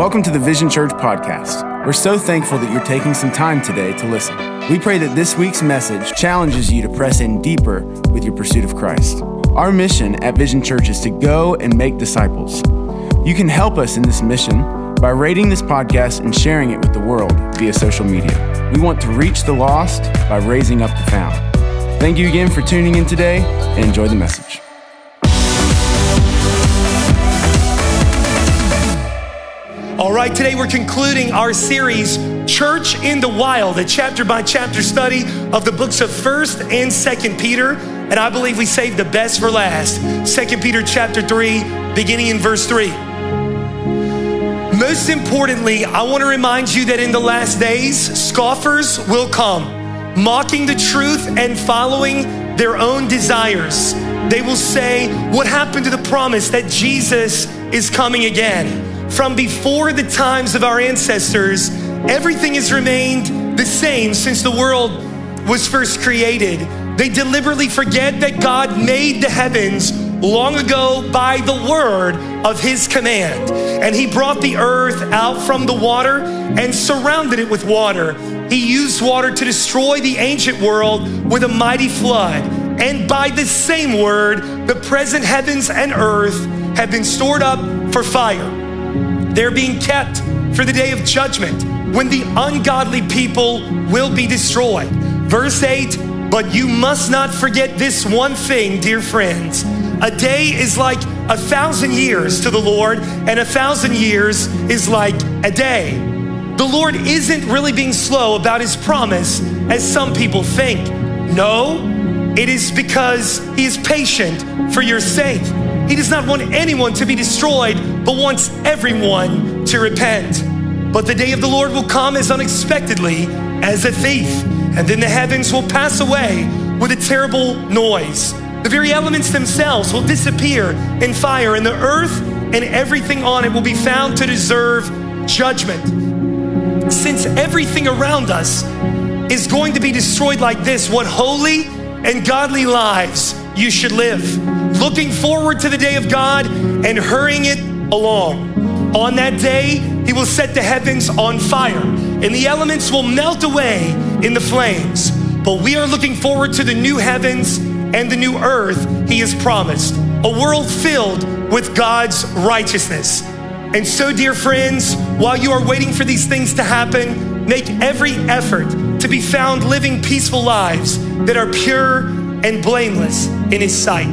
Welcome to the Vizion Church podcast. We're so thankful that you're taking some time today to listen. We pray that this week's message challenges you to press in deeper with your pursuit of Christ. Our mission at Vizion Church is to go and make disciples. You can help us in this mission by rating this podcast and sharing it with the world via social media. We want to reach the lost by raising up the found. Thank you again for tuning in today and enjoy the message. All right, today we're concluding our series, Church in the Wild, a chapter by chapter study of the books of 1st and 2nd Peter. And I believe we saved the best for last. 2nd Peter chapter 3, beginning in verse 3. Most importantly, I want to remind you that in the last days, scoffers will come, mocking the truth and following their own desires. They will say, What happened to the promise that Jesus is coming again? From before the times of our ancestors, everything has remained the same since the world was first created. They deliberately forget that God made the heavens long ago by the word of his command. And he brought the earth out from the water and surrounded it with water. He used water to destroy the ancient world with a mighty flood. And by the same word, the present heavens and earth have been stored up for fire they're being kept for the day of judgment when the ungodly people will be destroyed. Verse 8, but you must not forget this one thing, dear friends. A day is like a thousand years to the Lord, and a thousand years is like a day. The Lord isn't really being slow about his promise as some people think. No, it is because he is patient for your sake. He does not want anyone to be destroyed, but wants everyone to repent. But the day of the Lord will come as unexpectedly as a thief, and then the heavens will pass away with a terrible noise. The very elements themselves will disappear in fire, and the earth and everything on it will be found to deserve judgment. Since everything around us is going to be destroyed like this, what holy and godly lives you should live, looking forward to the day of God and hurrying it along. On that day, He will set the heavens on fire, and the elements will melt away in the flames. But we are looking forward to the new heavens and the new earth He has promised, a world filled with God's righteousness. And so, dear friends, while you are waiting for these things to happen, make every effort to be found living peaceful lives that are pure and blameless in His sight.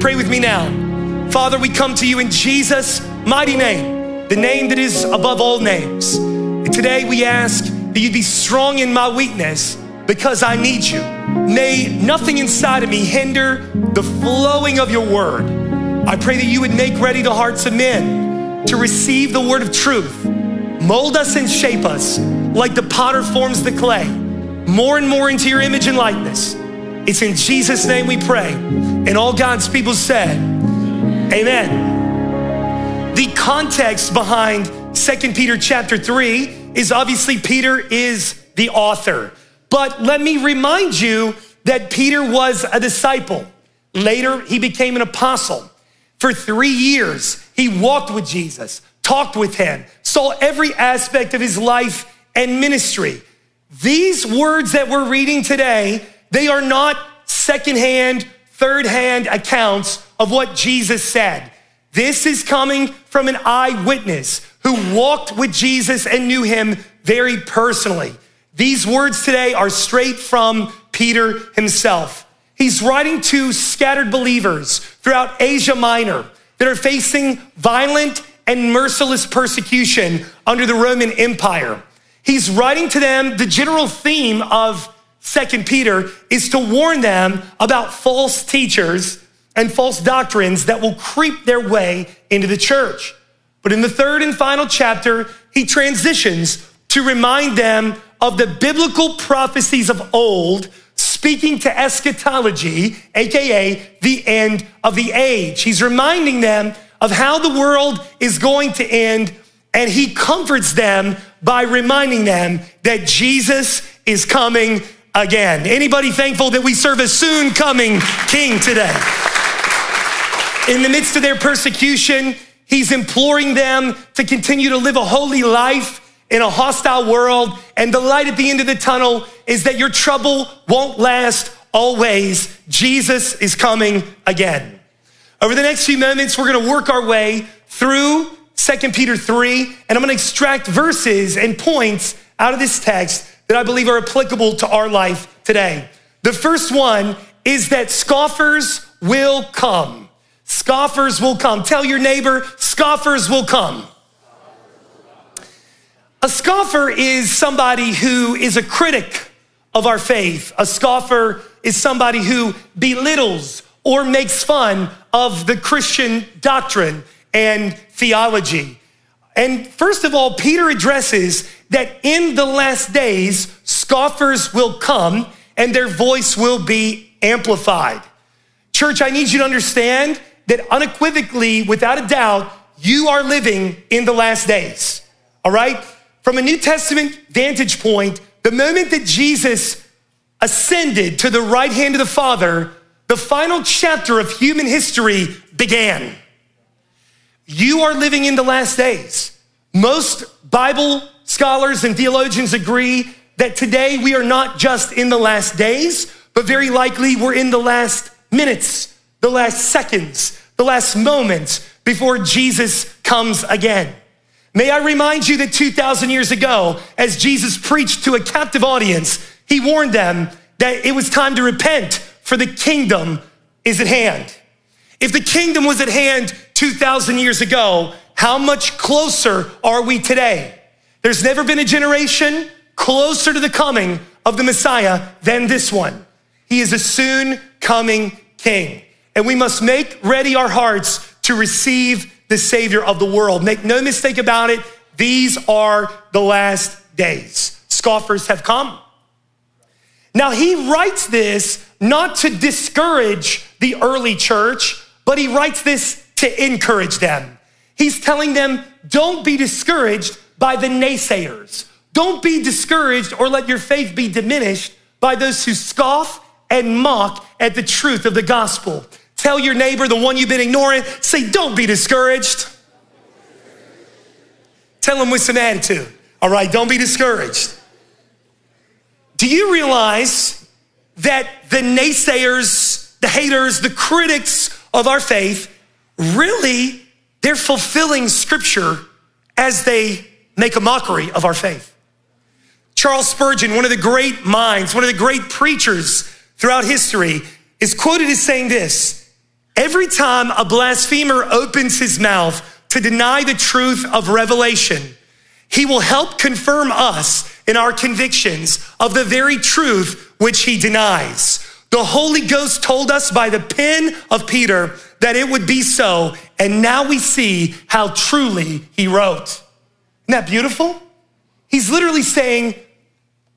Pray with me now. Father, we come to you in Jesus' mighty name, the name that is above all names. And today we ask that you be strong in my weakness because I need you. May nothing inside of me hinder the flowing of your word. I pray that you would make ready the hearts of men to receive the word of truth. Mold us and shape us like the potter forms the clay, more and more into your image and likeness. It's in Jesus' name we pray. And all God's people said, Amen. The context behind Second Peter chapter 3 is obviously Peter is the author. But let me remind you that Peter was a disciple. Later, he became an apostle. For three years, he walked with Jesus, talked with him, saw every aspect of his life and ministry. These words that we're reading today they are not secondhand, third hand accounts of what Jesus said. This is coming from an eyewitness who walked with Jesus and knew him very personally. These words today are straight from Peter himself. He's writing to scattered believers throughout Asia Minor that are facing violent and merciless persecution under the Roman Empire. He's writing to them the general theme of Second Peter is to warn them about false teachers and false doctrines that will creep their way into the church. But in the third and final chapter, he transitions to remind them of the biblical prophecies of old, speaking to eschatology, aka the end of the age. He's reminding them of how the world is going to end, and he comforts them by reminding them that Jesus is coming again. Anybody thankful that we serve a soon coming king today? In the midst of their persecution, He's imploring them to continue to live a holy life in a hostile world. And the light at the end of the tunnel is that your trouble won't last always. Jesus is coming again. Over the next few moments, we're going to work our way through 2 Peter 3, and I'm going to extract verses and points out of this text that I believe are applicable to our life today. The first one is that scoffers will come. Scoffers will come. Tell your neighbor, scoffers will come. A scoffer is somebody who is a critic of our faith. A scoffer is somebody who belittles or makes fun of the Christian doctrine and theology. And first of all, Peter addresses that in the last days, scoffers will come and their voice will be amplified. Church, I need you to understand that unequivocally, without a doubt, you are living in the last days. All right? From a New Testament vantage point, the moment that Jesus ascended to the right hand of the Father, the final chapter of human history began. You are living in the last days. Most Bible scholars and theologians agree that today we are not just in the last days, but very likely we're in the last minutes, the last seconds, the last moments before Jesus comes again. May I remind you that 2,000 years ago, as Jesus preached to a captive audience, he warned them that it was time to repent, for the kingdom is at hand. If the kingdom was at hand 2,000 years ago, how much closer are we today? There's never been a generation closer to the coming of the Messiah than this one. He is a soon coming king. And we must make ready our hearts to receive the Savior of the world. Make no mistake about it, these are the last days. Scoffers have come. Now, he writes this not to discourage the early church, but he writes this to encourage them. He's telling them, don't be discouraged by the naysayers. Don't be discouraged or let your faith be diminished by those who scoff and mock at the truth of the gospel. Tell your neighbor, the one you've been ignoring, say, don't be discouraged. Tell them with some attitude. All right, don't be discouraged. Do you realize that the naysayers, the haters, the critics of our faith, really, they're fulfilling scripture as they make a mockery of our faith? Charles Spurgeon, one of the great minds, one of the great preachers throughout history, is quoted as saying this Every time a blasphemer opens his mouth to deny the truth of revelation, he will help confirm us in our convictions of the very truth which he denies. The Holy Ghost told us by the pen of Peter that it would be so, and now we see how truly he wrote. Isn't that beautiful? He's literally saying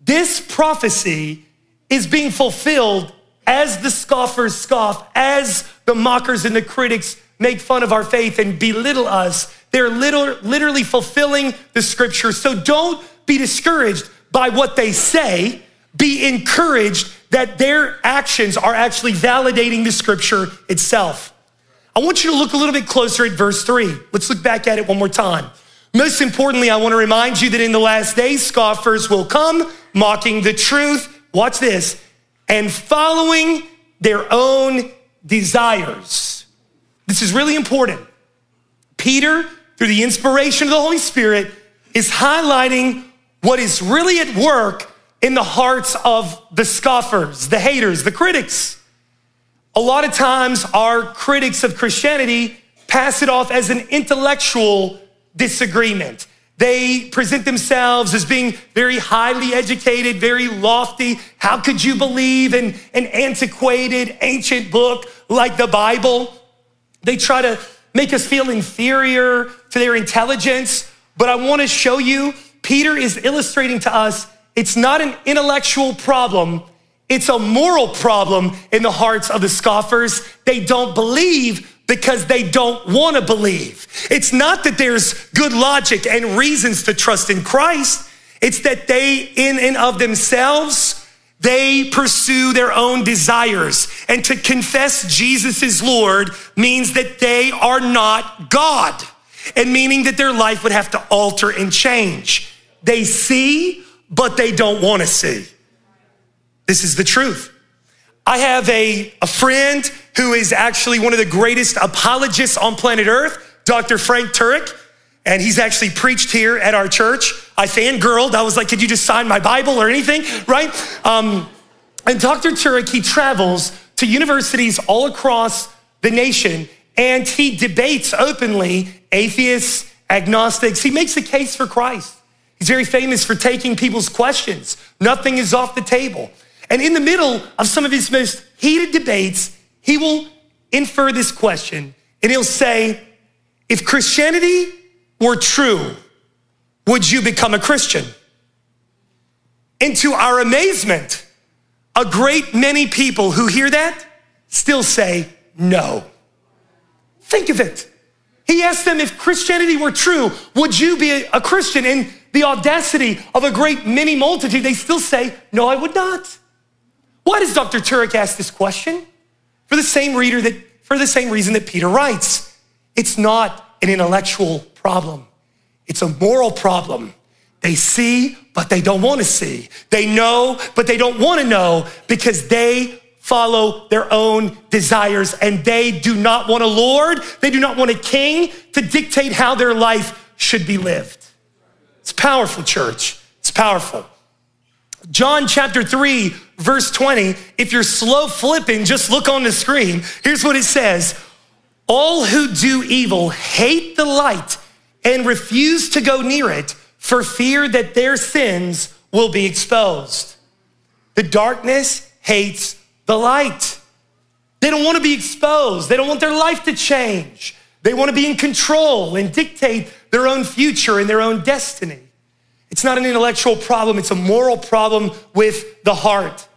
this prophecy is being fulfilled as the scoffers scoff, as the mockers and the critics make fun of our faith and belittle us. They're literally fulfilling the scripture. So don't be discouraged by what they say. Be encouraged that their actions are actually validating the scripture itself. I want you to look a little bit closer at verse three. Let's look back at it one more time. Most importantly, I want to remind you that in the last days, scoffers will come, mocking the truth. Watch this, and following their own desires. This is really important. Peter, through the inspiration of the Holy Spirit, is highlighting what is really at work in the hearts of the scoffers, the haters, the critics. A lot of times, our critics of Christianity pass it off as an intellectual disagreement. They present themselves as being very highly educated, very lofty. How could you believe in an antiquated, ancient book like the Bible? They try to make us feel inferior to their intelligence. But I want to show you, Peter is illustrating to us it's not an intellectual problem, it's a moral problem in the hearts of the scoffers. They don't believe because they don't want to believe. It's not that there's good logic and reasons to trust in Christ. It's that they, in and of themselves, they pursue their own desires. And to confess Jesus is Lord means that they are not God. and meaning that their life would have to alter and change. They see, but they don't want to see. This is the truth. I have a, a friend who is actually one of the greatest apologists on planet Earth, Dr. Frank Turek. And he's actually preached here at our church. I fangirled. I was like, could you just sign my Bible or anything, right? Um, and Dr. Turek, he travels to universities all across the nation and he debates openly atheists, agnostics. He makes a case for Christ. He's very famous for taking people's questions. Nothing is off the table. And in the middle of some of his most heated debates, he will infer this question and he'll say, If Christianity were true, would you become a Christian? And to our amazement, a great many people who hear that still say no. Think of it. He asked them if Christianity were true, would you be a Christian? And the audacity of a great many multitude, they still say, no, I would not. Why does Dr. Turek ask this question? For the same reader that, for the same reason that Peter writes. It's not an intellectual problem. It's a moral problem. They see, but they don't want to see. They know, but they don't want to know because they follow their own desires and they do not want a Lord. They do not want a king to dictate how their life should be lived. It's powerful, church. It's powerful. John chapter 3, verse 20. If you're slow flipping, just look on the screen. Here's what it says All who do evil hate the light and refuse to go near it for fear that their sins will be exposed. The darkness hates the light. They don't want to be exposed, they don't want their life to change. They want to be in control and dictate their own future and their own destiny. It's not an intellectual problem, it's a moral problem with the heart.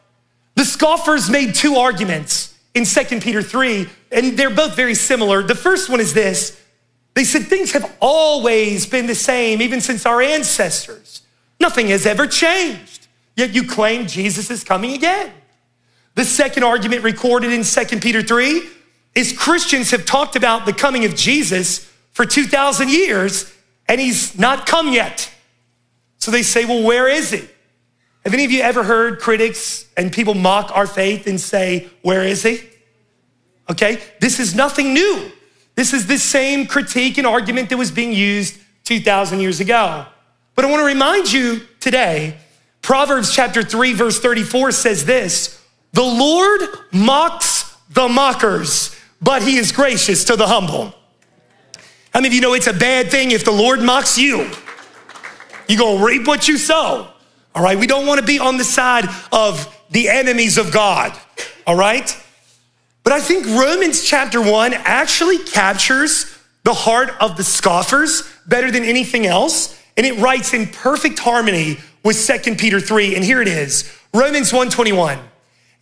The scoffers made two arguments in 2 Peter 3, and they're both very similar. The first one is this they said things have always been the same, even since our ancestors. Nothing has ever changed. Yet you claim Jesus is coming again. The second argument recorded in 2 Peter 3 is Christians have talked about the coming of Jesus for 2,000 years, and he's not come yet. So they say, well, where is he? Have any of you ever heard critics and people mock our faith and say, where is he? Okay, this is nothing new. This is the same critique and argument that was being used 2,000 years ago. But I want to remind you today, Proverbs chapter 3, verse 34 says this The Lord mocks the mockers, but he is gracious to the humble. How many of you know it's a bad thing if the Lord mocks you? You're gonna reap what you sow. All right, we don't wanna be on the side of the enemies of God. All right? But I think Romans chapter one actually captures the heart of the scoffers better than anything else. And it writes in perfect harmony with 2 Peter 3. And here it is Romans 121.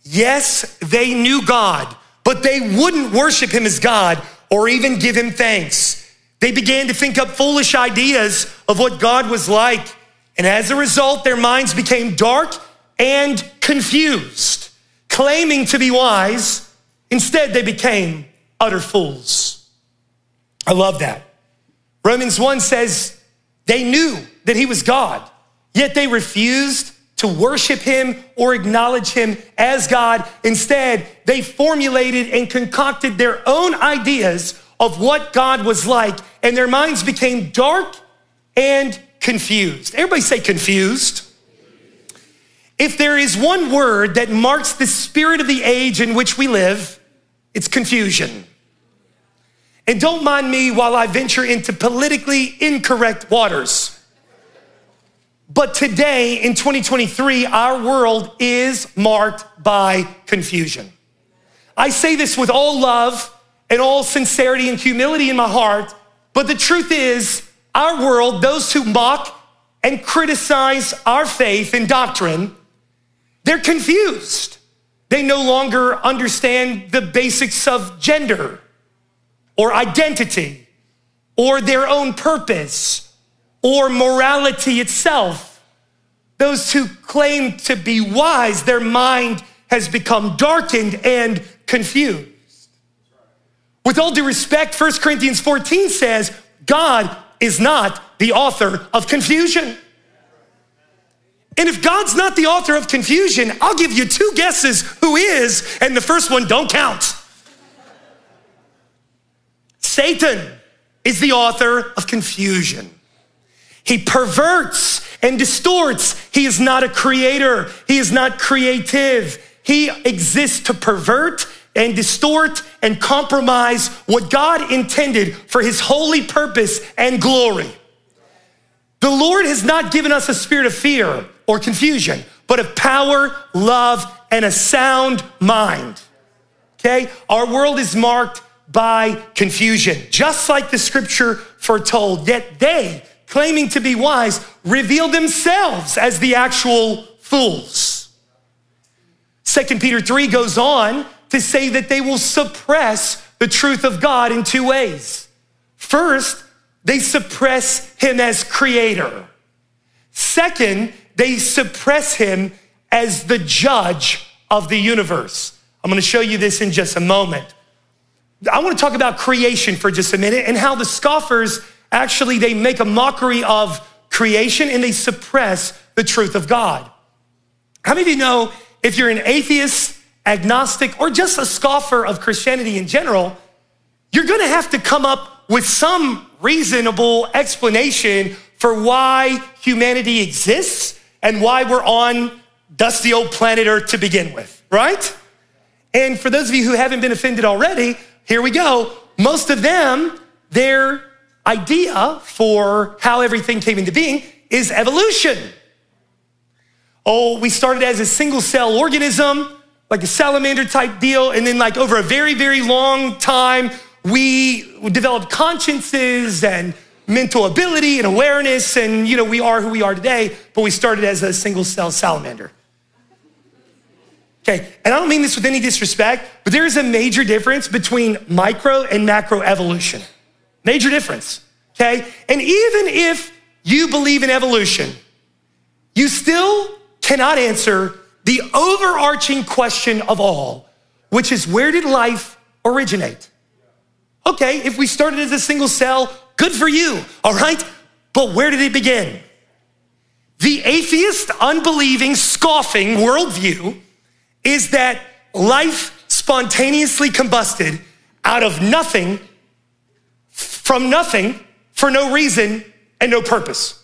Yes, they knew God, but they wouldn't worship him as God or even give him thanks. They began to think up foolish ideas of what God was like. And as a result, their minds became dark and confused. Claiming to be wise, instead, they became utter fools. I love that. Romans 1 says they knew that he was God, yet they refused to worship him or acknowledge him as God. Instead, they formulated and concocted their own ideas of what God was like, and their minds became dark and confused. Everybody say confused. If there is one word that marks the spirit of the age in which we live, it's confusion. And don't mind me while I venture into politically incorrect waters. But today in 2023, our world is marked by confusion. I say this with all love and all sincerity and humility in my heart. But the truth is, our world, those who mock and criticize our faith and doctrine, they're confused. They no longer understand the basics of gender or identity or their own purpose or morality itself. Those who claim to be wise, their mind has become darkened and confused. With all due respect, 1 Corinthians 14 says, God is not the author of confusion. And if God's not the author of confusion, I'll give you two guesses who is, and the first one don't count. Satan is the author of confusion. He perverts and distorts. He is not a creator, he is not creative. He exists to pervert and distort and compromise what God intended for his holy purpose and glory. The Lord has not given us a spirit of fear or confusion, but of power, love, and a sound mind. Okay? Our world is marked by confusion, just like the scripture foretold. Yet they, claiming to be wise, reveal themselves as the actual fools. Second Peter 3 goes on to say that they will suppress the truth of God in two ways. First, they suppress him as creator. Second, they suppress him as the judge of the universe. I'm going to show you this in just a moment. I want to talk about creation for just a minute and how the scoffers actually they make a mockery of creation and they suppress the truth of God. How many of you know if you're an atheist agnostic, or just a scoffer of Christianity in general, you're gonna have to come up with some reasonable explanation for why humanity exists and why we're on dusty old planet Earth to begin with, right? And for those of you who haven't been offended already, here we go. Most of them, their idea for how everything came into being is evolution. Oh, we started as a single cell organism like a salamander type deal. And then, like, over a very, very long time, we developed consciences and mental ability and awareness. And, you know, we are who we are today, but we started as a single cell salamander. Okay, and I don't mean this with any disrespect, but there is a major difference between micro and macro evolution. Major difference, okay? And even if you believe in evolution, you still cannot answer the overarching question of all, which is where did life originate? Okay, if we started as a single cell, good for you, all right? But where did it begin? The atheist, unbelieving, scoffing worldview is that life spontaneously combusted out of nothing, from nothing, for no reason and no purpose.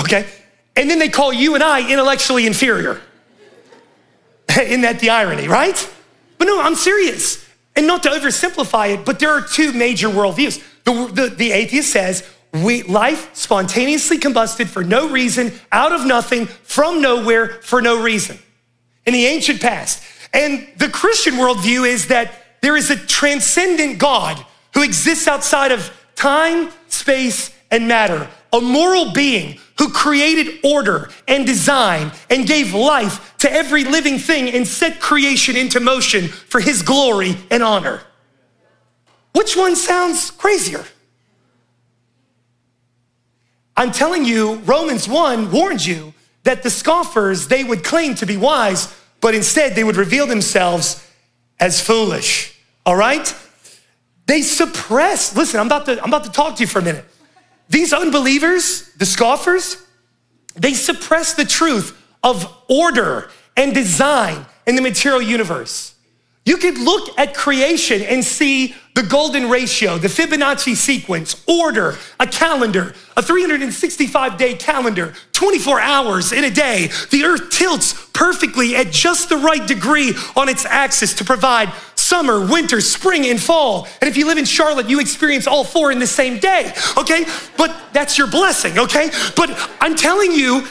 Okay? And then they call you and I intellectually inferior. Isn't that the irony, right? But no, I'm serious. And not to oversimplify it, but there are two major worldviews. The, the, the atheist says, we, life spontaneously combusted for no reason, out of nothing, from nowhere, for no reason. In the ancient past. And the Christian worldview is that there is a transcendent God who exists outside of time, space, and matter, a moral being who created order and design and gave life to every living thing and set creation into motion for his glory and honor. Which one sounds crazier? I'm telling you, Romans 1 warned you that the scoffers, they would claim to be wise, but instead they would reveal themselves as foolish. All right? They suppress, listen, I'm about to, I'm about to talk to you for a minute. These unbelievers, the scoffers, they suppress the truth of order and design in the material universe. You could look at creation and see the golden ratio, the Fibonacci sequence, order, a calendar, a 365 day calendar, 24 hours in a day. The earth tilts perfectly at just the right degree on its axis to provide summer, winter, spring, and fall. And if you live in Charlotte, you experience all four in the same day, okay? But that's your blessing, okay? But I'm telling you,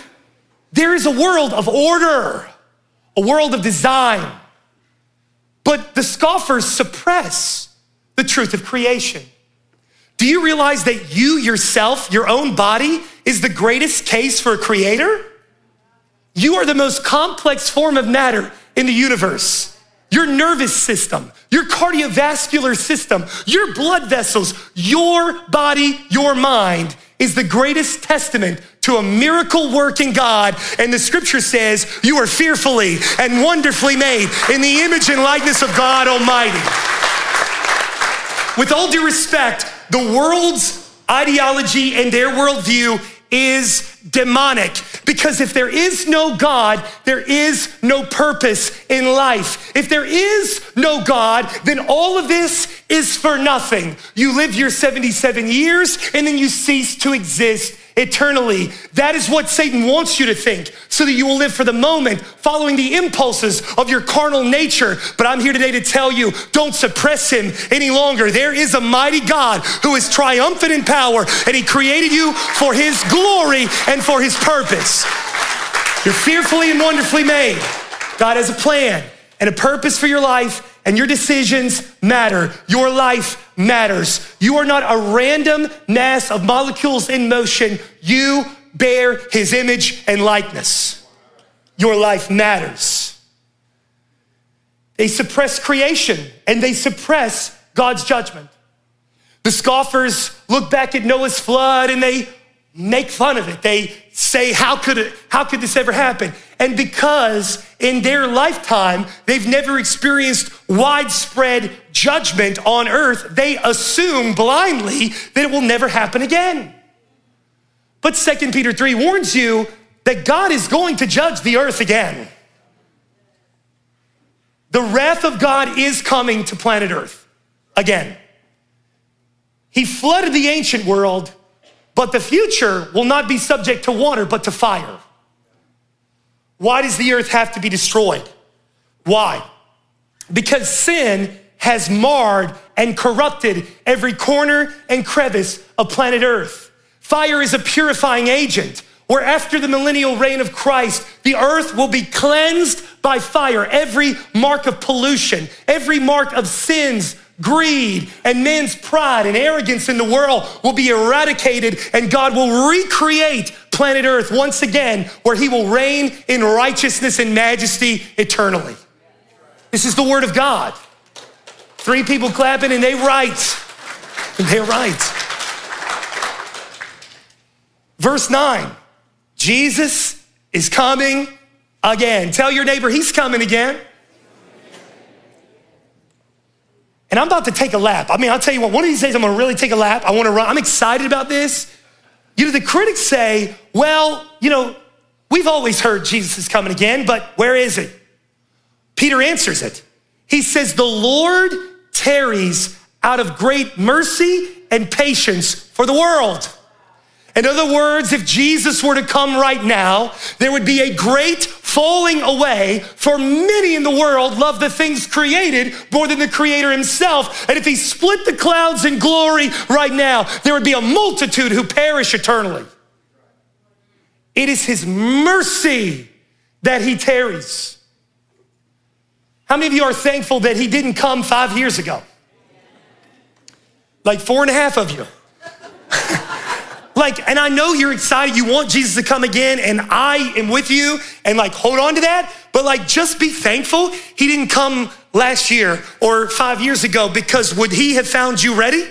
there is a world of order, a world of design. But the scoffers suppress the truth of creation. Do you realize that you yourself, your own body, is the greatest case for a creator? You are the most complex form of matter in the universe your nervous system, your cardiovascular system, your blood vessels, your body, your mind is the greatest testament to a miracle working God. And the scripture says, You are fearfully and wonderfully made in the image and likeness of God Almighty. With all due respect, the world's ideology and their worldview is demonic. Because if there is no God, there is no purpose in life. If there is no God, then all of this is for nothing. You live your 77 years and then you cease to exist eternally. That is what Satan wants you to think, so that you will live for the moment, following the impulses of your carnal nature. But I'm here today to tell you don't suppress him any longer. There is a mighty God who is triumphant in power, and he created you for his glory and for his purpose. You're fearfully and wonderfully made. God has a plan and a purpose for your life and your decisions matter. Your life matters. You are not a random mass of molecules in motion. You bear his image and likeness. Your life matters. They suppress creation and they suppress God's judgment. The scoffers look back at Noah's flood and they make fun of it. They say, How could, it, how could this ever happen? And because in their lifetime, they've never experienced widespread judgment on earth, they assume blindly that it will never happen again. But 2 Peter 3 warns you that God is going to judge the earth again. The wrath of God is coming to planet Earth again. He flooded the ancient world, but the future will not be subject to water, but to fire. Why does the earth have to be destroyed? Why? Because sin has marred and corrupted every corner and crevice of planet earth. Fire is a purifying agent where after the millennial reign of Christ, the earth will be cleansed by fire. Every mark of pollution, every mark of sins, greed, and men's pride and arrogance in the world will be eradicated, and God will recreate planet Earth once again, where He will reign in righteousness and majesty eternally. This is the Word of God. Three people clapping, and they write. And they're right. Verse 9 Jesus is coming again. Tell your neighbor, He's coming again. And I'm about to take a lap. I mean, I'll tell you what, one of these days I'm gonna really take a lap. I wanna run. I'm excited about this. You know, the critics say, well, you know, we've always heard Jesus is coming again, but where is it? Peter answers it. He says, the Lord tarries out of great mercy and patience for the world. In other words, if Jesus were to come right now, there would be a great falling away for many in the world love the things created more than the creator himself. And if he split the clouds in glory right now, there would be a multitude who perish eternally. It is his mercy that he tarries. How many of you are thankful that he didn't come five years ago? Like four and a half of you. Like, and I know you're excited, you want Jesus to come again, and I am with you, and like hold on to that, but like just be thankful he didn't come last year or five years ago because would he have found you ready?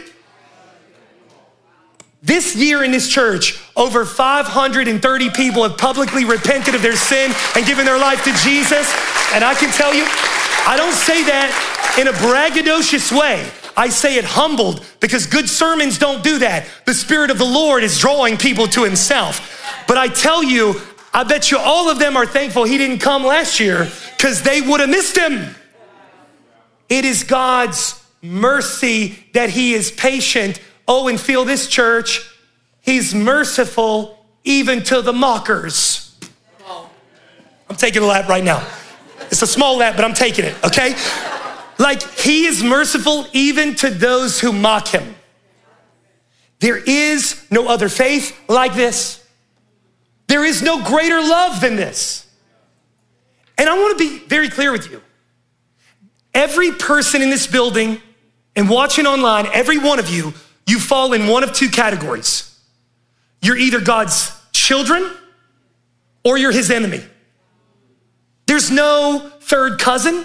This year in this church, over 530 people have publicly repented of their sin and given their life to Jesus. And I can tell you, I don't say that in a braggadocious way. I say it humbled because good sermons don't do that. The Spirit of the Lord is drawing people to Himself. But I tell you, I bet you all of them are thankful He didn't come last year because they would have missed Him. It is God's mercy that He is patient. Oh, and feel this, church, He's merciful even to the mockers. I'm taking a lap right now. It's a small lap, but I'm taking it, okay? Like he is merciful even to those who mock him. There is no other faith like this. There is no greater love than this. And I want to be very clear with you. Every person in this building and watching online, every one of you, you fall in one of two categories. You're either God's children or you're his enemy. There's no third cousin.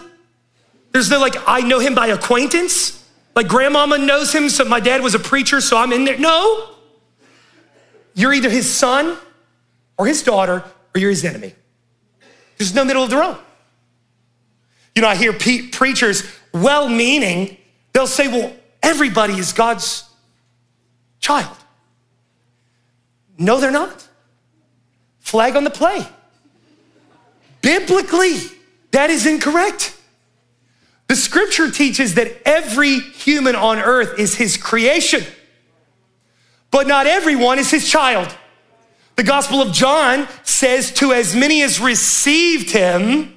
There's no like, I know him by acquaintance. Like grandmama knows him, so my dad was a preacher, so I'm in there. No. You're either his son or his daughter, or you're his enemy. There's no middle of the road. You know, I hear pe- preachers, well meaning, they'll say, well, everybody is God's child. No, they're not. Flag on the play. Biblically, that is incorrect. The scripture teaches that every human on earth is his creation, but not everyone is his child. The Gospel of John says, To as many as received him,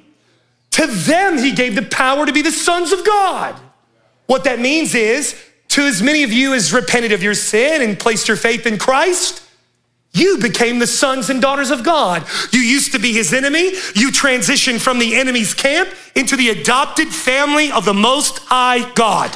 to them he gave the power to be the sons of God. What that means is, to as many of you as repented of your sin and placed your faith in Christ, you became the sons and daughters of God. You used to be his enemy. You transitioned from the enemy's camp into the adopted family of the Most High God.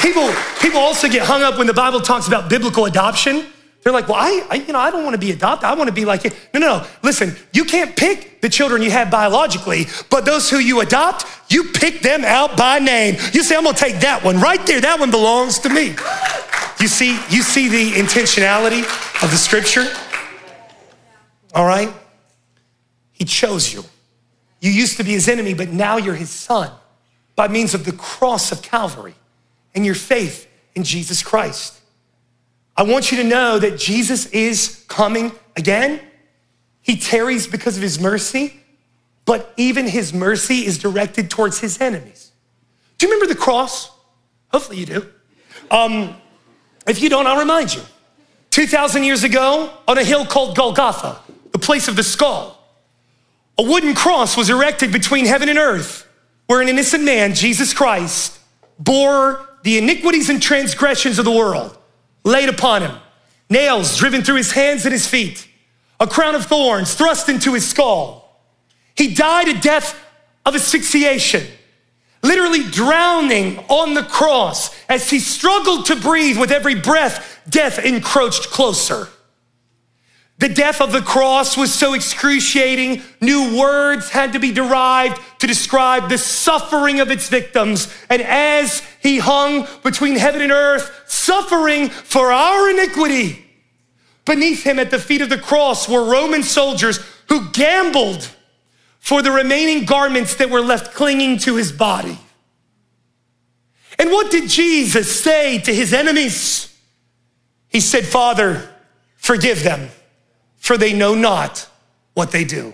People, people also get hung up when the Bible talks about biblical adoption. They're like, well, I, I, you know, I don't want to be adopted. I want to be like you. No, no, no. Listen, you can't pick the children you have biologically, but those who you adopt, you pick them out by name. You say, I'm to take that one right there. That one belongs to me. You see, you see the intentionality of the scripture? All right? He chose you. You used to be his enemy, but now you're his son by means of the cross of Calvary and your faith in Jesus Christ. I want you to know that Jesus is coming again. He tarries because of his mercy, but even his mercy is directed towards his enemies. Do you remember the cross? Hopefully you do. Um, if you don't, I'll remind you. 2,000 years ago, on a hill called Golgotha, the place of the skull, a wooden cross was erected between heaven and earth, where an innocent man, Jesus Christ, bore the iniquities and transgressions of the world laid upon him, nails driven through his hands and his feet, a crown of thorns thrust into his skull. He died a death of asphyxiation literally drowning on the cross as he struggled to breathe with every breath, death encroached closer. The death of the cross was so excruciating, new words had to be derived to describe the suffering of its victims. And as he hung between heaven and earth, suffering for our iniquity, beneath him at the feet of the cross were Roman soldiers who gambled for the remaining garments that were left clinging to his body. And what did Jesus say to his enemies? He said, Father, forgive them, for they know not what they do.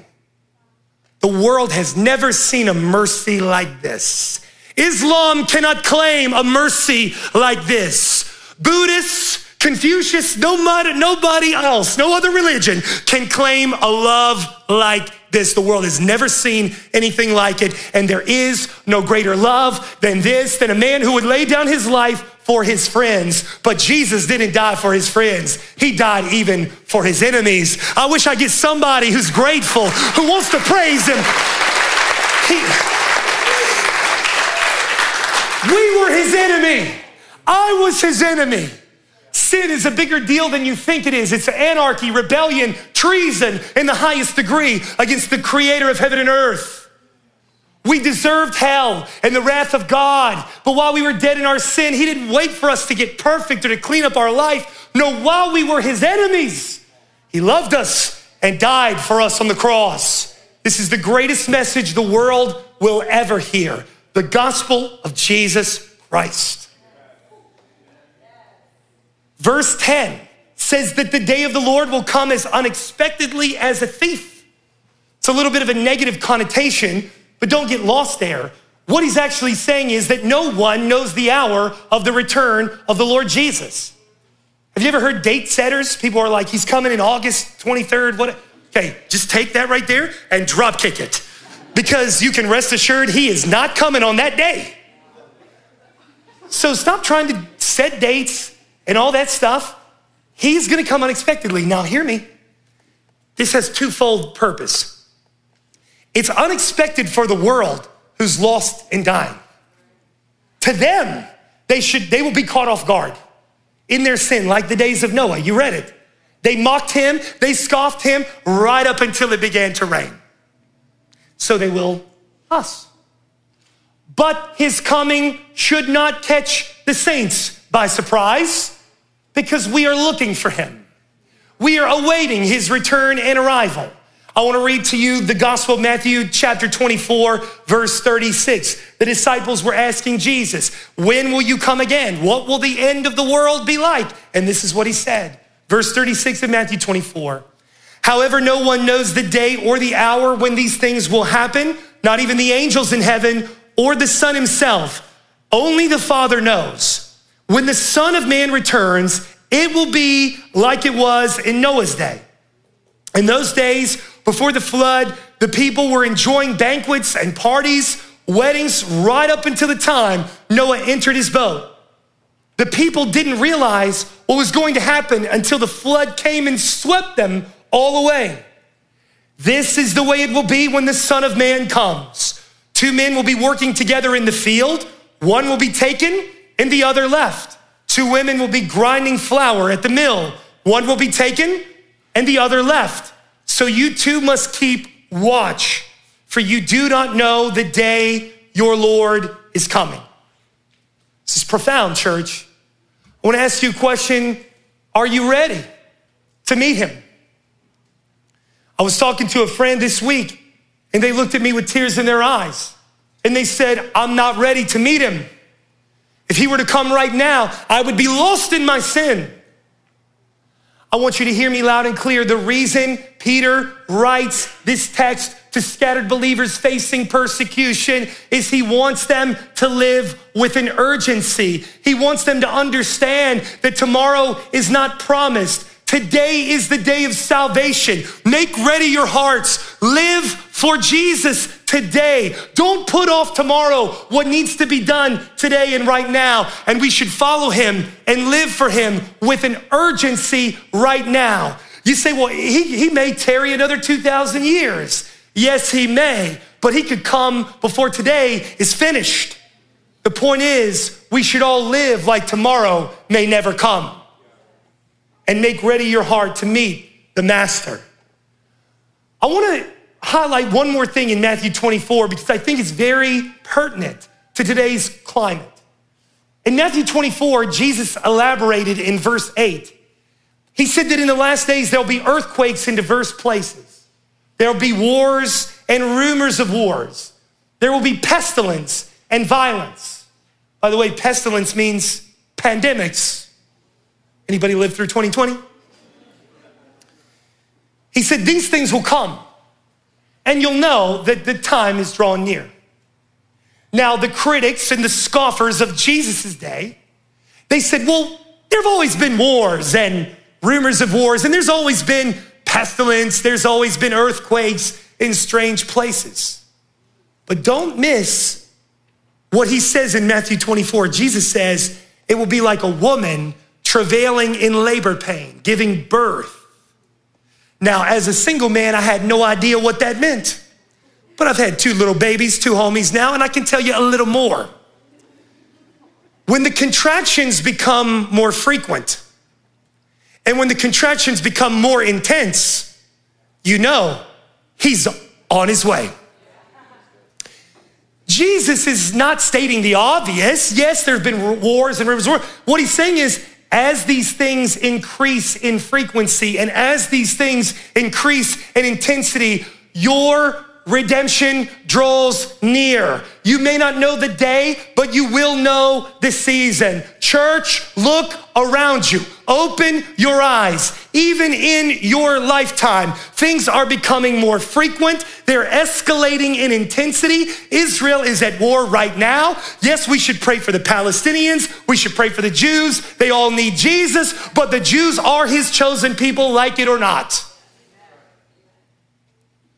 The world has never seen a mercy like this. Islam cannot claim a mercy like this. Buddhists, Confucius, nobody, nobody else, no other religion can claim a love like this. The world has never seen anything like it. And there is no greater love than this, than a man who would lay down his life for his friends. But Jesus didn't die for his friends. He died even for his enemies. I wish I get somebody who's grateful, who wants to praise him. He, we were his enemy. I was his enemy. Sin is a bigger deal than you think it is. It's anarchy, rebellion, treason in the highest degree against the creator of heaven and earth. We deserved hell and the wrath of God. But while we were dead in our sin, He didn't wait for us to get perfect or to clean up our life. No, while we were His enemies, He loved us and died for us on the cross. This is the greatest message the world will ever hear the gospel of Jesus Christ. Verse 10 says that the day of the Lord will come as unexpectedly as a thief. It's a little bit of a negative connotation, but don't get lost there. What he's actually saying is that no one knows the hour of the return of the Lord Jesus. Have you ever heard date setters? People are like, he's coming in August 23rd. What? Okay, just take that right there and drop kick it because you can rest assured he is not coming on that day. So stop trying to set dates and all that stuff, he's gonna come unexpectedly. Now, hear me. This has twofold purpose. It's unexpected for the world who's lost and dying. To them, they should they will be caught off guard in their sin, like the days of Noah. You read it. They mocked him, they scoffed him right up until it began to rain. So they will us. But his coming should not catch the saints by surprise because we are looking for him. We are awaiting his return and arrival. I want to read to you the Gospel of Matthew, chapter 24, verse 36. The disciples were asking Jesus, When will you come again? What will the end of the world be like? And this is what he said. Verse 36 of Matthew 24. However, no one knows the day or the hour when these things will happen, not even the angels in heaven or the Son himself. Only the Father knows. When the Son of Man returns, it will be like it was in Noah's day. In those days, before the flood, the people were enjoying banquets and parties, weddings, right up until the time Noah entered his boat. The people didn't realize what was going to happen until the flood came and swept them all away. This is the way it will be when the Son of Man comes. Two men will be working together in the field, one will be taken and the other left. Two women will be grinding flour at the mill, one will be taken and the other left. So you too must keep watch, for you do not know the day your Lord is coming. This is profound, church. I want to ask you a question Are you ready to meet him? I was talking to a friend this week, and they looked at me with tears in their eyes, and they said, I'm not ready to meet him. If he were to come right now, I would be lost in my sin. I want you to hear me loud and clear. The reason Peter writes this text to scattered believers facing persecution is he wants them to live with an urgency. He wants them to understand that tomorrow is not promised. Today is the day of salvation. Make ready your hearts. Live for Jesus today. Don't put off tomorrow what needs to be done today and right now. And we should follow him and live for him with an urgency right now. You say, well, he, he may tarry another 2,000 years. Yes, he may, but he could come before today is finished. The point is, we should all live like tomorrow may never come and make ready your heart to meet the master. I want to highlight one more thing in Matthew 24 because I think it's very pertinent to today's climate. In Matthew 24, Jesus elaborated in verse 8. He said that in the last days there'll be earthquakes in diverse places. There'll be wars and rumors of wars. There will be pestilence and violence. By the way, pestilence means pandemics, Anybody live through 2020? He said, These things will come, and you'll know that the time is drawing near. Now, the critics and the scoffers of Jesus' day, they said, Well, there have always been wars and rumors of wars, and there's always been pestilence, there's always been earthquakes in strange places. But don't miss what he says in Matthew 24. Jesus says, It will be like a woman travailing in labor pain, giving birth. Now, as a single man, I had no idea what that meant. But I've had two little babies, two homies now, and I can tell you a little more. When the contractions become more frequent, and when the contractions become more intense, you know he's on his way. Jesus is not stating the obvious. Yes, there have been wars and rivers. What he's saying is as these things increase in frequency and as these things increase in intensity, your redemption draws near. You may not know the day, but you will know the season. Church, look around you. Open your eyes. Even in your lifetime, things are becoming more frequent. They're escalating in intensity. Israel is at war right now. Yes, we should pray for the Palestinians. We should pray for the Jews. They all need Jesus, but the Jews are his chosen people, like it or not.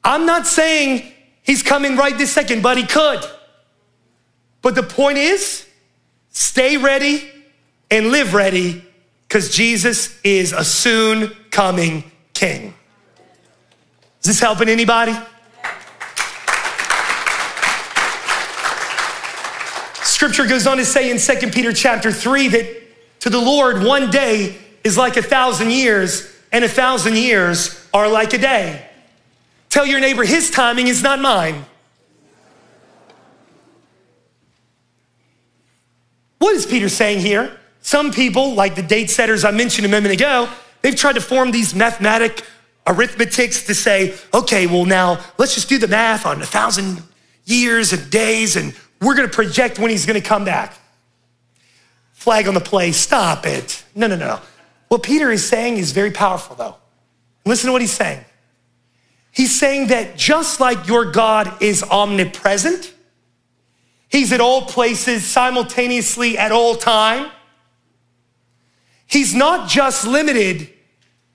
I'm not saying he's coming right this second, but he could. But the point is, stay ready and live ready because Jesus is a soon coming king. Is this helping anybody? Scripture goes on to say in 2 Peter chapter 3 that to the Lord, one day is like a thousand years, and a thousand years are like a day. Tell your neighbor, his timing is not mine. What is Peter saying here? Some people, like the date setters I mentioned a moment ago, they've tried to form these mathematic arithmetics to say, okay, well, now let's just do the math on a thousand years and days, and we're gonna project when he's gonna come back. Flag on the play, stop it. No, no, no. What Peter is saying is very powerful, though. Listen to what he's saying. He's saying that just like your God is omnipresent, he's at all places simultaneously at all time. He's not just limited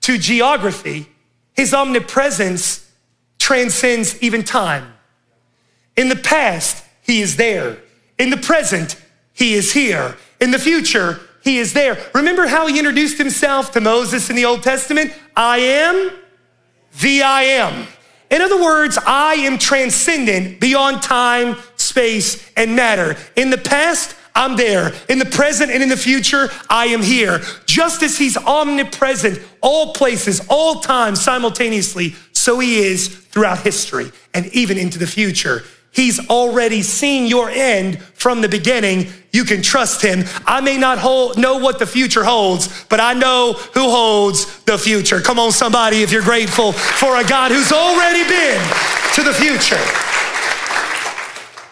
to geography, his omnipresence transcends even time. In the past, he is there. In the present, he is here. In the future, he is there. Remember how he introduced himself to Moses in the Old Testament? I am the I am. In other words, I am transcendent beyond time, space, and matter. In the past, I'm there. In the present and in the future, I am here. Just as He's omnipresent, all places, all times, simultaneously, so He is throughout history and even into the future. He's already seen your end from the beginning. You can trust him. I may not hold, know what the future holds, but I know who holds the future. Come on, somebody, if you're grateful for a God who's already been to the future.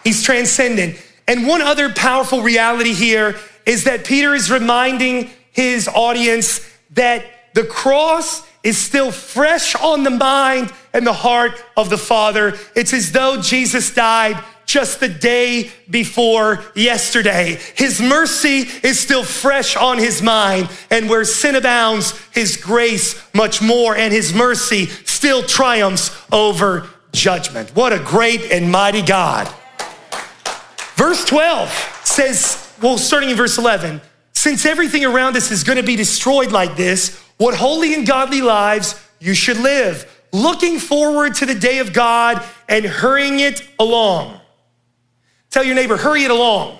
He's transcendent. And one other powerful reality here is that Peter is reminding his audience that the cross is still fresh on the mind and the heart of the Father. It's as though Jesus died just the day before yesterday. His mercy is still fresh on his mind. And where sin abounds, his grace much more, and his mercy still triumphs over judgment. What a great and mighty God. Verse 12 says, well, starting in verse 11, since everything around us is going to be destroyed like this, what holy and godly lives you should live, looking forward to the day of God and hurrying it along. Tell your neighbor, hurry it along.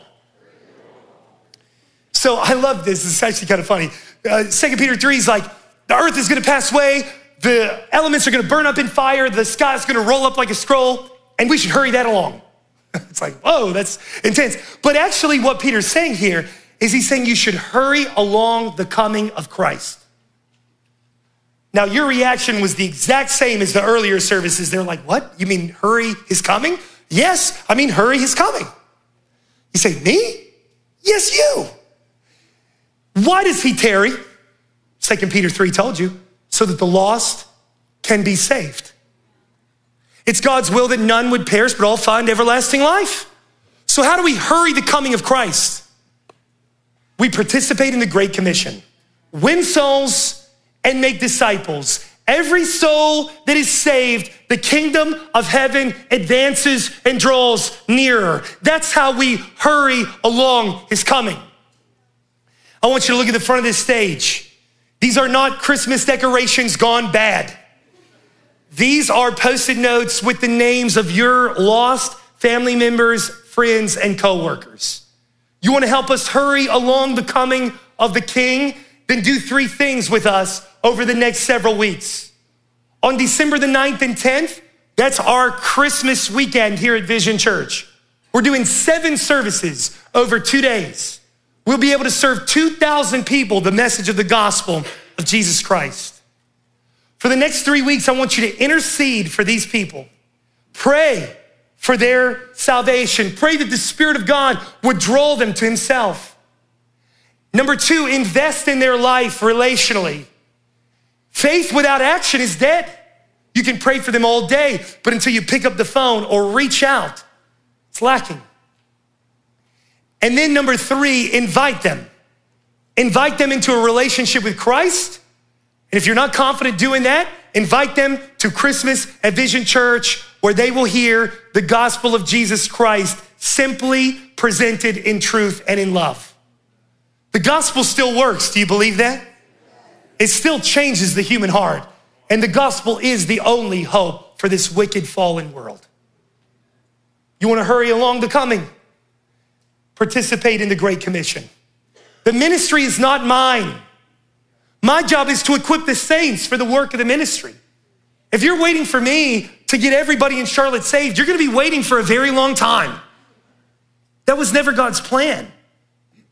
So I love this. It's actually kind of funny. Uh, 2 Peter 3 is like, the earth is going to pass away, the elements are going to burn up in fire, the sky is going to roll up like a scroll, and we should hurry that along. it's like, whoa, that's intense. But actually, what Peter's saying here is he's saying you should hurry along the coming of Christ. Now, your reaction was the exact same as the earlier services. They're like, What? You mean hurry his coming? Yes, I mean hurry his coming. You say, Me? Yes, you. Why does he tarry? Second Peter 3 told you, so that the lost can be saved. It's God's will that none would perish, but all find everlasting life. So, how do we hurry the coming of Christ? We participate in the Great Commission, win souls and make disciples. Every soul that is saved, the kingdom of heaven advances and draws nearer. That's how we hurry along his coming. I want you to look at the front of this stage. These are not Christmas decorations gone bad. These are post-it notes with the names of your lost family members, friends, and coworkers. You want to help us hurry along the coming of the King? Then do three things with us over the next several weeks. On December the 9th and 10th, that's our Christmas weekend here at Vizion Church. We're doing seven services over two days. We'll be able to serve 2,000 people the message of the gospel of Jesus Christ. For the next three weeks, I want you to intercede for these people. Pray for their salvation. Pray that the Spirit of God would draw them to Himself. Number two, invest in their life relationally. Faith without action is dead. You can pray for them all day, but until you pick up the phone or reach out, it's lacking. And then number three, invite them. Invite them into a relationship with Christ. And if you're not confident doing that, invite them to Christmas at Vizion Church where they will hear the gospel of Jesus Christ simply presented in truth and in love. The gospel still works. Do you believe that? It still changes the human heart. And the gospel is the only hope for this wicked, fallen world. You want to hurry along the coming? Participate in the Great Commission. The ministry is not mine. My job is to equip the saints for the work of the ministry. If you're waiting for me to get everybody in Charlotte saved, you're going to be waiting for a very long time. That was never God's plan.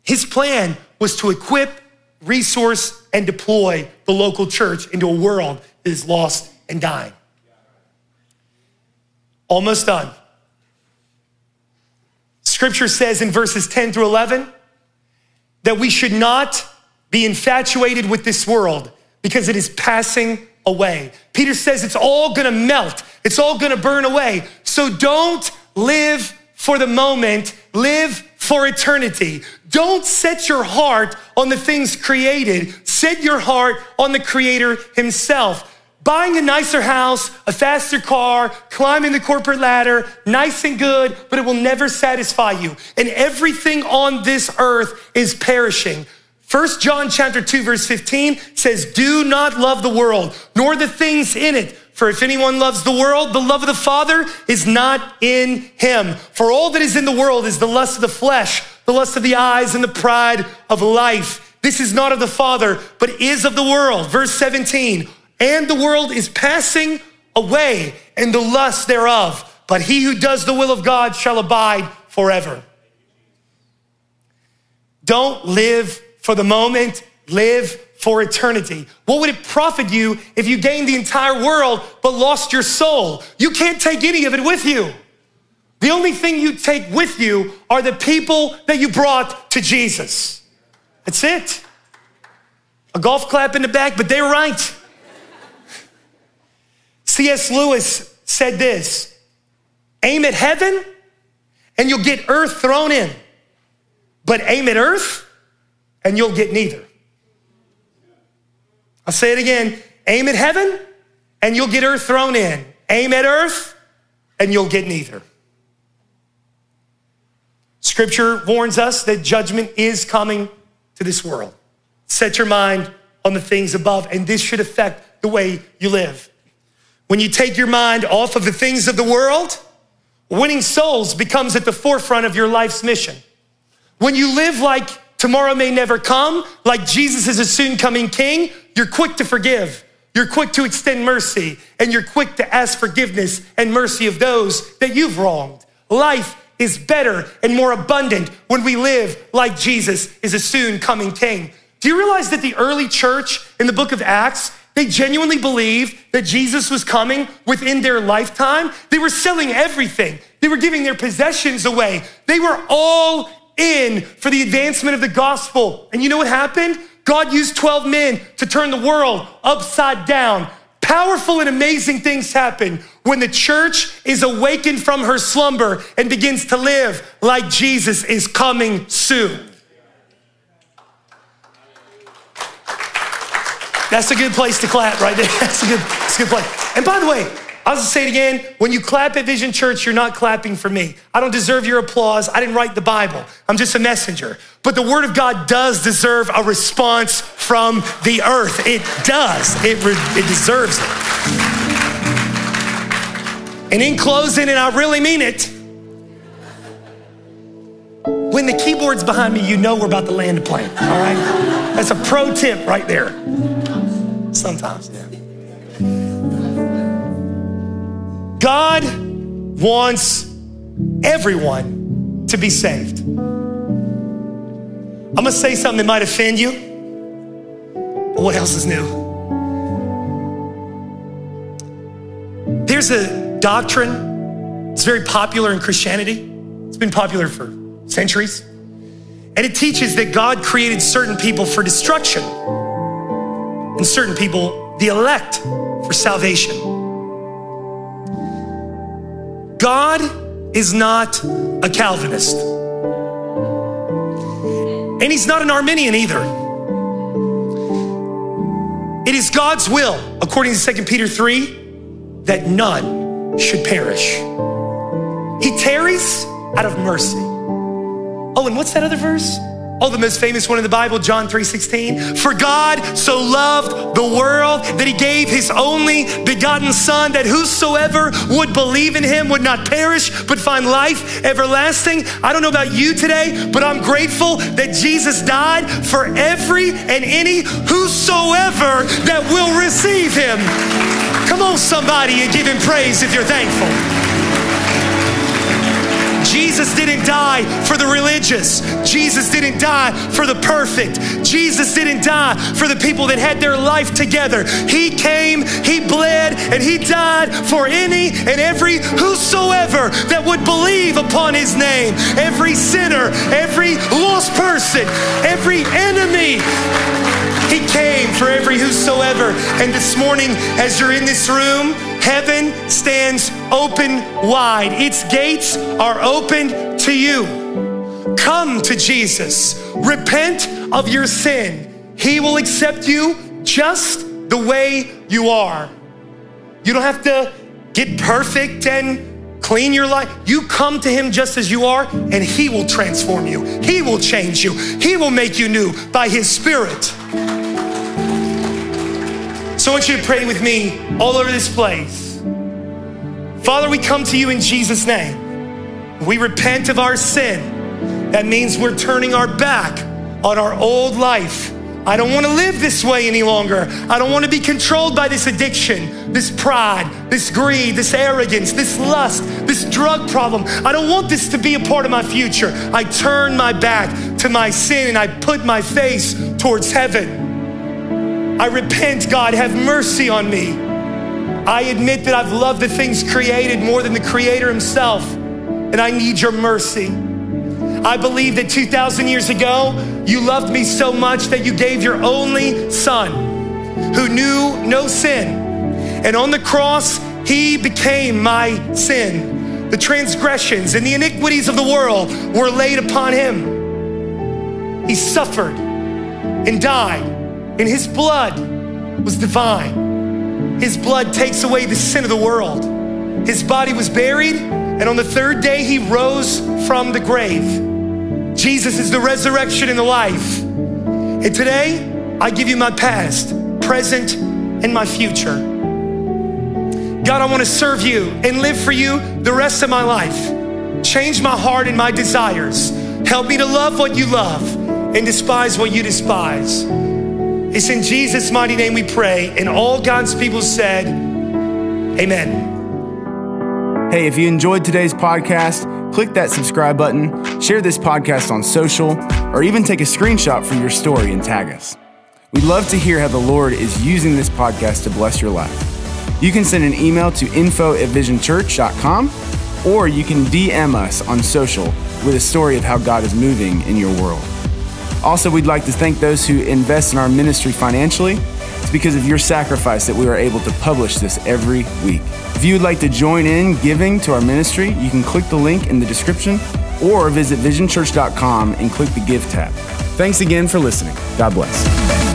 His plan was to equip resource, and deploy the local church into a world that is lost and dying. Almost done. Scripture says in verses 10 through 11 that we should not be infatuated with this world because it is passing away. Peter says it's all gonna melt, it's all gonna burn away. So don't live for the moment, live for eternity. Don't set your heart on the things created, set your heart on the Creator Himself. Buying a nicer house, a faster car, climbing the corporate ladder, nice and good, but it will never satisfy you. And everything on this earth is perishing. First John chapter 2 verse 15 says, "Do not love the world, nor the things in it, for if anyone loves the world, the love of the Father is not in him. For all that is in the world is the lust of the flesh, the lust of the eyes, and the pride of life. This is not of the Father, but is of the world." Verse 17, "And the world is passing away, and the lust thereof, but he who does the will of God shall abide forever." Don't live for the moment, live for eternity. What would it profit you if you gained the entire world but lost your soul? You can't take any of it with you. The only thing you take with you are the people that you brought to Jesus. That's it. A golf clap in the back, but they're right. C.S. Lewis said this aim at heaven and you'll get earth thrown in, but aim at earth and you'll get neither. I'll say it again aim at heaven, and you'll get earth thrown in. Aim at earth, and you'll get neither. Scripture warns us that judgment is coming to this world. Set your mind on the things above, and this should affect the way you live. When you take your mind off of the things of the world, winning souls becomes at the forefront of your life's mission. When you live like tomorrow may never come, like Jesus is a soon coming king, you're quick to forgive. You're quick to extend mercy and you're quick to ask forgiveness and mercy of those that you've wronged. Life is better and more abundant when we live like Jesus is a soon coming king. Do you realize that the early church in the book of Acts, they genuinely believed that Jesus was coming within their lifetime? They were selling everything. They were giving their possessions away. They were all in for the advancement of the gospel. And you know what happened? God used 12 men to turn the world upside down. Powerful and amazing things happen when the church is awakened from her slumber and begins to live like Jesus is coming soon. That's a good place to clap right there. That's a good, that's a good place. And by the way, I'll just say it again. When you clap at Vizion Church, you're not clapping for me. I don't deserve your applause. I didn't write the Bible. I'm just a messenger. But the Word of God does deserve a response from the earth. It does. It, it deserves it. And in closing, and I really mean it, when the keyboard's behind me, you know we're about to land a plane, all right? That's a pro tip right there. Sometimes, yeah. God wants everyone to be saved. I'm gonna say something that might offend you, but what else is new? There's a doctrine, it's very popular in Christianity, it's been popular for centuries, and it teaches that God created certain people for destruction and certain people, the elect, for salvation. God is not a Calvinist. And he's not an Arminian either. It is God's will, according to 2 Peter 3, that none should perish. He tarries out of mercy. Oh, and what's that other verse? Oh, the most famous one in the Bible, John 3:16. For God so loved the world that he gave his only begotten son that whosoever would believe in him would not perish but find life everlasting. I don't know about you today, but I'm grateful that Jesus died for every and any whosoever that will receive him. Come on somebody and give him praise if you're thankful. Jesus didn't die for the religious. Jesus didn't die for the perfect. Jesus didn't die for the people that had their life together. He came, He bled, and He died for any and every whosoever that would believe upon His name. Every sinner, every lost person, every enemy. He came for every whosoever. And this morning, as you're in this room, heaven stands open wide. Its gates are open to you. Come to Jesus. Repent of your sin. He will accept you just the way you are. You don't have to get perfect and clean your life. You come to Him just as you are, and He will transform you. He will change you. He will make you new by His Spirit. So I want you to pray with me all over this place. Father, we come to you in Jesus' name. We repent of our sin. That means we're turning our back on our old life. I don't want to live this way any longer. I don't want to be controlled by this addiction, this pride, this greed, this arrogance, this lust, this drug problem. I don't want this to be a part of my future. I turn my back to my sin and I put my face towards heaven. I repent, God, have mercy on me. I admit that I've loved the things created more than the Creator Himself, and I need your mercy. I believe that 2,000 years ago, you loved me so much that you gave your only Son, who knew no sin. And on the cross, He became my sin. The transgressions and the iniquities of the world were laid upon Him. He suffered and died and his blood was divine. His blood takes away the sin of the world. His body was buried, and on the third day, he rose from the grave. Jesus is the resurrection and the life. And today, I give you my past, present, and my future. God, I want to serve you and live for you the rest of my life. Change my heart and my desires. Help me to love what you love and despise what you despise. It's in Jesus' mighty name we pray. And all God's people said, Amen. Hey, if you enjoyed today's podcast, click that subscribe button, share this podcast on social, or even take a screenshot from your story and tag us. We'd love to hear how the Lord is using this podcast to bless your life. You can send an email to info at vizionchurch.com or you can DM us on social with a story of how God is moving in your world. Also, we'd like to thank those who invest in our ministry financially. It's because of your sacrifice that we are able to publish this every week. If you would like to join in giving to our ministry, you can click the link in the description or visit vizionchurch.com and click the Give tab. Thanks again for listening. God bless.